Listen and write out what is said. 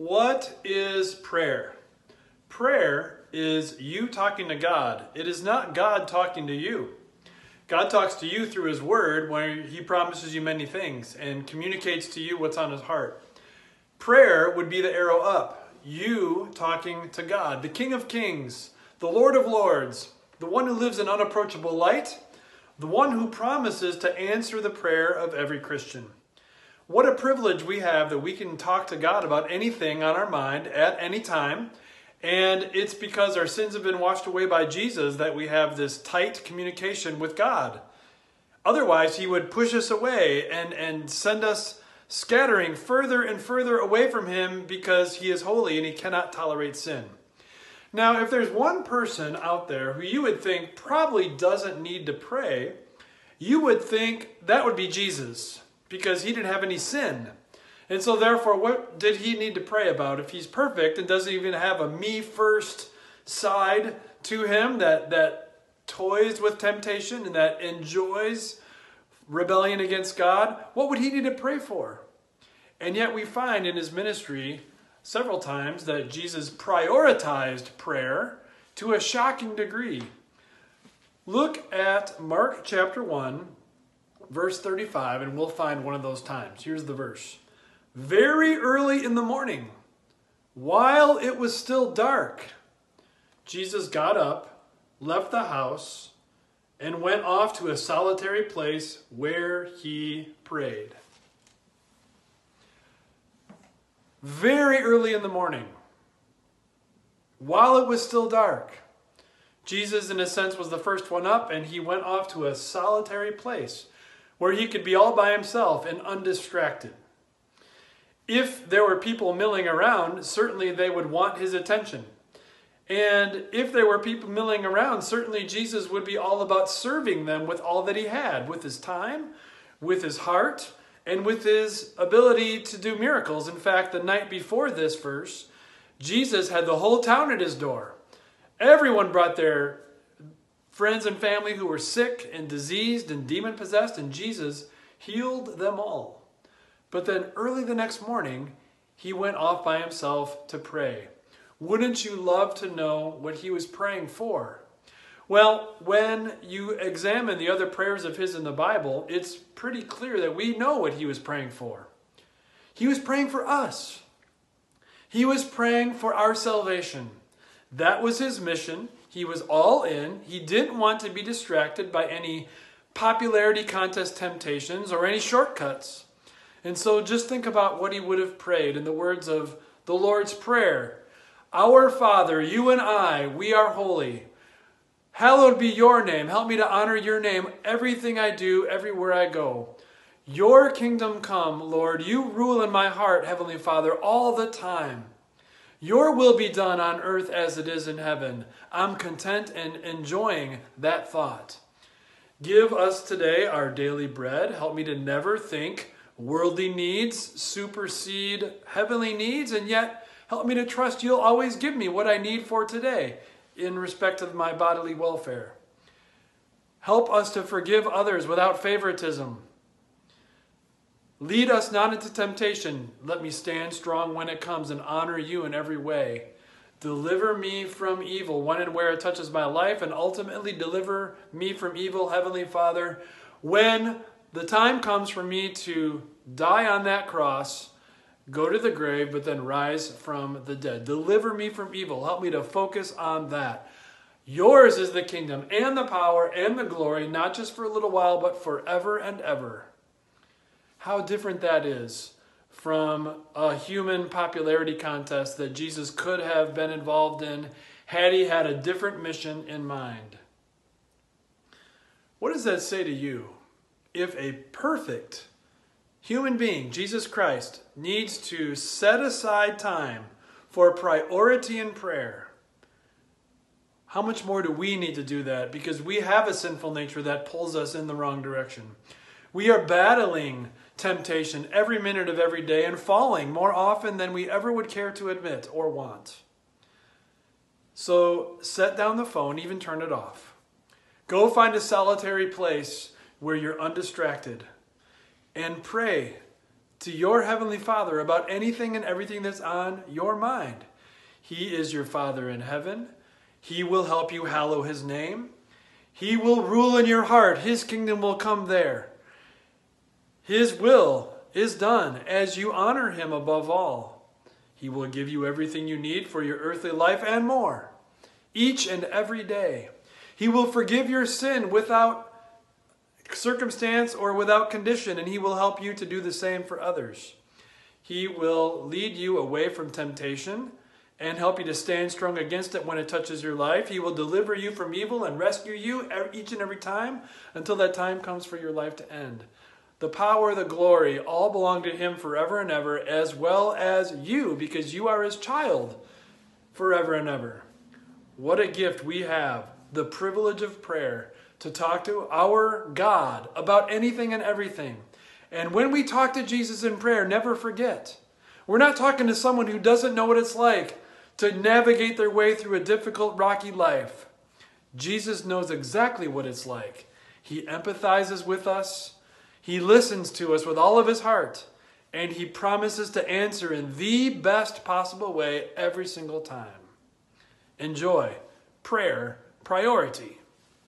What is prayer? Prayer is you talking to God. It is not God talking to you. God talks to you through His Word where He promises you many things and communicates to you what's on His heart. Prayer would be the arrow up, you talking to God, the King of Kings, the Lord of Lords, the one who lives in unapproachable light, the one who promises to answer the prayer of every Christian. What a privilege we have that we can talk to God about anything on our mind at any time. And it's because our sins have been washed away by Jesus that we have this tight communication with God. Otherwise, He would push us away and, and send us scattering further and further away from Him because He is holy and He cannot tolerate sin. Now, if there's one person out there who you would think probably doesn't need to pray, you would think that would be Jesus because he didn't have any sin. And so, therefore, what did he need to pray about if he's perfect and doesn't even have a me first side to him that, that toys with temptation and that enjoys rebellion against God? What would he need to pray for? And yet, we find in his ministry several times that Jesus prioritized prayer to a shocking degree. Look at Mark chapter 1, verse 35, and we'll find one of those times. Here's the verse Very early in the morning, while it was still dark, Jesus got up, left the house, and went off to a solitary place where he prayed. Very early in the morning, while it was still dark, Jesus, in a sense, was the first one up, and he went off to a solitary place where he could be all by himself and undistracted. If there were people milling around, certainly they would want his attention. And if there were people milling around, certainly Jesus would be all about serving them with all that he had, with his time, with his heart, and with his ability to do miracles. In fact, the night before this verse, Jesus had the whole town at his door. Everyone brought their friends and family who were sick and diseased and demon possessed, and Jesus healed them all. But then early the next morning, he went off by himself to pray. Wouldn't you love to know what he was praying for? Well, when you examine the other prayers of his in the Bible, it's pretty clear that we know what he was praying for. He was praying for us. He was praying for our salvation. That was his mission. He was all in. He didn't want to be distracted by any popularity contest temptations or any shortcuts. And so just think about what he would have prayed in the words of the Lord's Prayer Our Father, you and I, we are holy. Hallowed be your name. Help me to honor your name everything I do, everywhere I go. Your kingdom come, Lord. You rule in my heart, Heavenly Father, all the time. Your will be done on earth as it is in heaven. I'm content and enjoying that thought. Give us today our daily bread. Help me to never think worldly needs supersede heavenly needs, and yet help me to trust you'll always give me what I need for today in respect of my bodily welfare. Help us to forgive others without favoritism. Lead us not into temptation. Let me stand strong when it comes and honor you in every way. Deliver me from evil when and where it touches my life, and ultimately deliver me from evil, Heavenly Father, when the time comes for me to die on that cross, go to the grave, but then rise from the dead. Deliver me from evil. Help me to focus on that. Yours is the kingdom and the power and the glory, not just for a little while, but forever and ever how different that is from a human popularity contest that Jesus could have been involved in had he had a different mission in mind. What does that say to you? If a perfect human being, Jesus Christ, needs to set aside time for priority in prayer, how much more do we need to do that? Because we have a sinful nature that pulls us in the wrong direction. We are battling temptation every minute of every day and falling more often than we ever would care to admit or want. So set down the phone, even turn it off. Go find a solitary place where you're undistracted and pray to your Heavenly Father about anything and everything that's on your mind. He is your Father in heaven. He will help you hallow His name. He will rule in your heart. His kingdom will come there. His will is done as you honor Him above all. He will give you everything you need for your earthly life and more, each and every day. He will forgive your sin without circumstance or without condition, and He will help you to do the same for others. He will lead you away from temptation and help you to stand strong against it when it touches your life. He will deliver you from evil and rescue you each and every time until that time comes for your life to end. The power, the glory, all belong to Him forever and ever, as well as you, because you are His child forever and ever. What a gift we have the privilege of prayer to talk to our God about anything and everything. And when we talk to Jesus in prayer, never forget. We're not talking to someone who doesn't know what it's like to navigate their way through a difficult, rocky life. Jesus knows exactly what it's like. He empathizes with us, He listens to us with all of His heart, and He promises to answer in the best possible way every single time. Enjoy prayer priority.